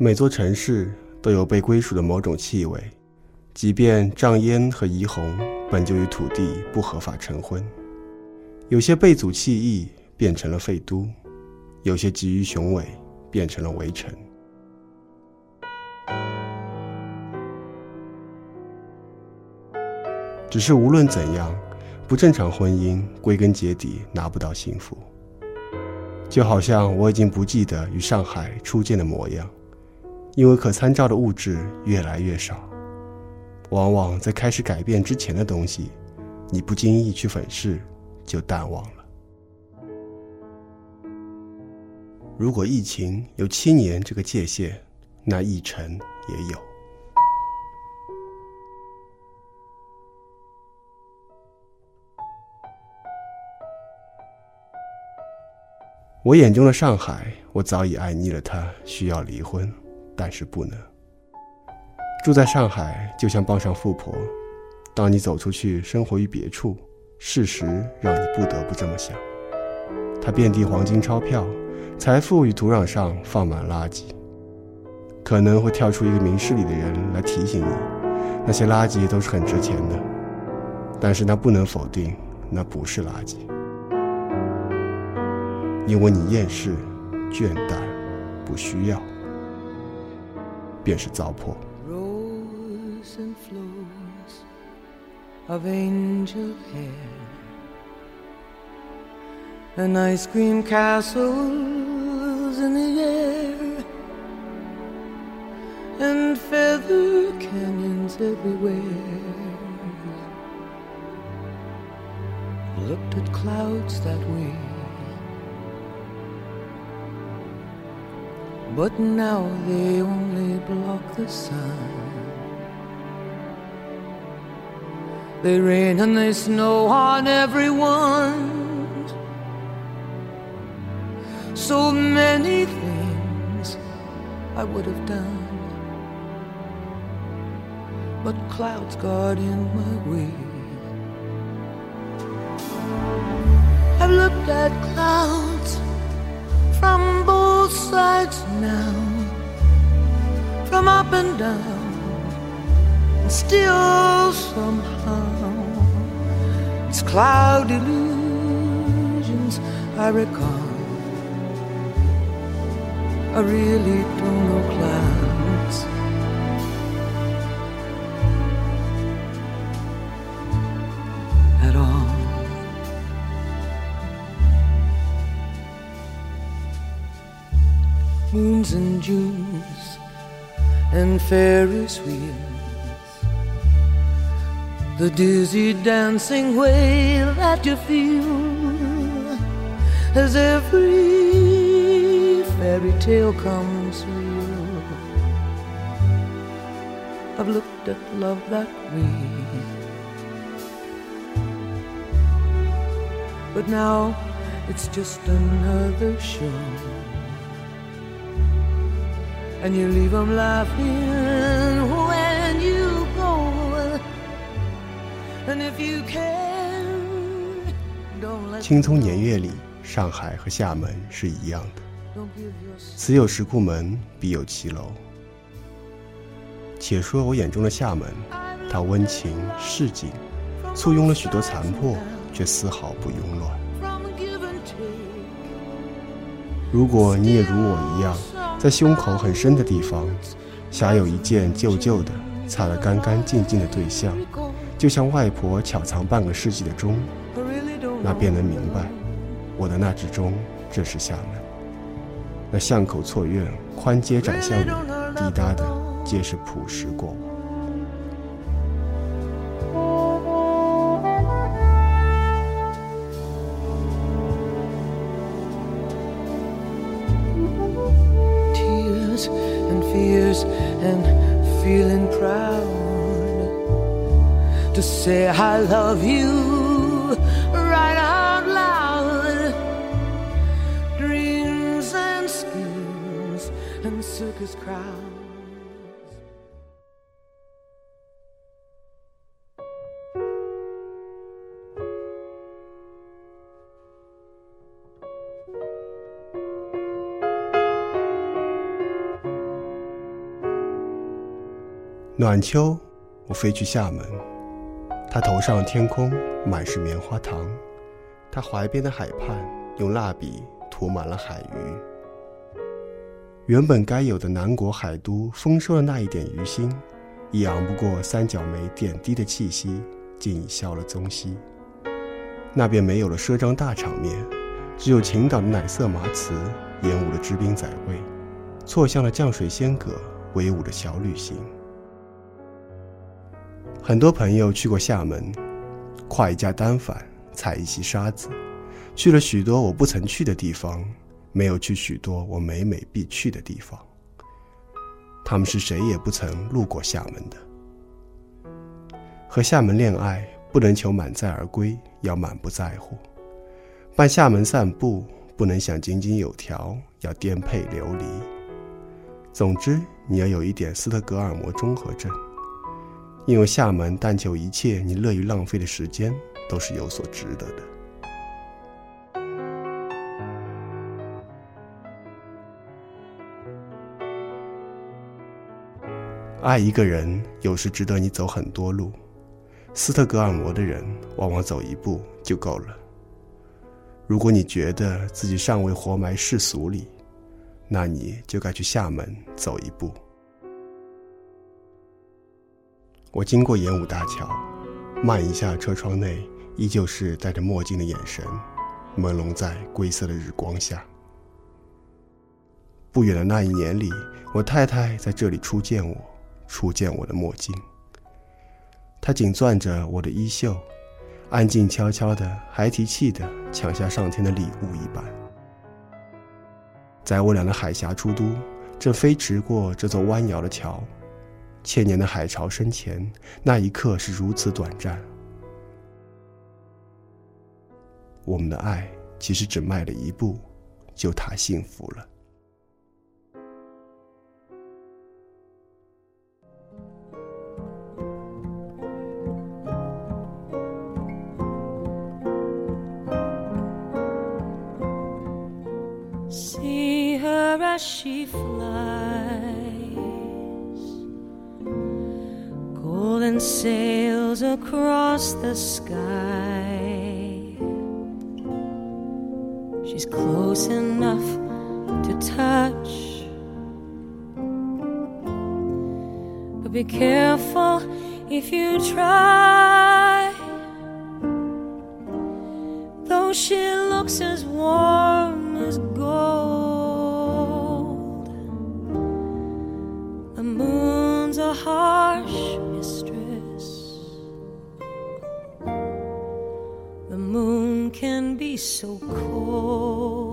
每座城市都有被归属的某种气味，即便瘴烟和霓虹本就与土地不合法成婚。有些背祖弃义变成了废都，有些急于雄伟变成了围城。只是无论怎样，不正常婚姻归根结底拿不到幸福。就好像我已经不记得与上海初见的模样，因为可参照的物质越来越少。往往在开始改变之前的东西，你不经意去粉饰，就淡忘了。如果疫情有七年这个界限，那疫尘也有。我眼中的上海，我早已爱腻了。它需要离婚，但是不能。住在上海就像傍上富婆。当你走出去生活于别处，事实让你不得不这么想。它遍地黄金钞票，财富与土壤上放满垃圾。可能会跳出一个明事理的人来提醒你，那些垃圾都是很值钱的。但是那不能否定，那不是垃圾。因为你厌世、倦怠、不需要，便是糟粕。but now they only block the sun. They rain and they snow on everyone. So many things I would have done, but clouds got in my way. I've looked at clouds from both sides now, from up and down, and still somehow it's cloud illusions I recall. I really don't know clouds. At all. moons and Junes and Ferris wheels. The dizzy dancing way that you feel as every fairy tale comes real. I've looked at love that way. But now it's just another show and you leave them laughing when you go. And if you can, don't let 青葱年月里，上海和厦门是一样的。此有石库门，必有骑楼。且说我眼中的厦门，它温情市井，簇拥了许多残破，却丝毫不慵乱。如果你也如我一样，在胸口很深的地方，辖有一件旧旧的、擦得干干净净的对象，就像外婆巧藏半个世纪的钟，那便能明白，我的那只钟，正是厦门。那巷口错院、宽街窄巷里，滴答的皆是朴实过往。to say I love you right out loud. Dreams and schemes and circus crowds. 暖秋，我飞去厦门， 他头上天空满是棉花糖，他怀边的海畔用蜡笔涂满了海鱼。原本该有的南国海都丰收的那一点鱼腥，已昂不过三角梅点滴的气息，竟已消了踪息。那边没有了赊账大场面，只有晴岛的奶色麻糍演舞了知兵宰位，错向了降水仙阁威武的小旅行。很多朋友去过厦门，跨一架单反，踩一席沙子，去了许多我不曾去的地方，没有去许多我每每必去的地方。他们是谁也不曾路过厦门的。和厦门恋爱，不能求满载而归，要满不在乎；伴厦门散步，不能想井井有条，要颠沛流离。总之，你要有一点斯德哥尔摩综合症。因为厦门，但求一切你乐于浪费的时间都是有所值得的。爱一个人，有时值得你走很多路。斯特格尔摩的人，往往走一步就够了。如果你觉得自己尚未活埋世俗里，那你就该去厦门走一步。我经过演武大桥，慢一下车窗内，依旧是戴着墨镜的眼神，朦胧在灰色的日光下。不远的那一年里，我太太在这里初见我，初见我的墨镜。她紧攥着我的衣袖，安静悄悄的，孩提气的抢下上天的礼物一般。在我俩的海峡出都，正飞驰过这座弯摇的桥。千年的海潮深前，那一刻是如此短暂。我们的爱其实只迈了一步，就踏幸福了。See her as she flies. Golden sails across the sky. She's close enough to touch, but be careful if you try. Though she looks as warm as gold, the a harsh, mistress. The moon can be so cold.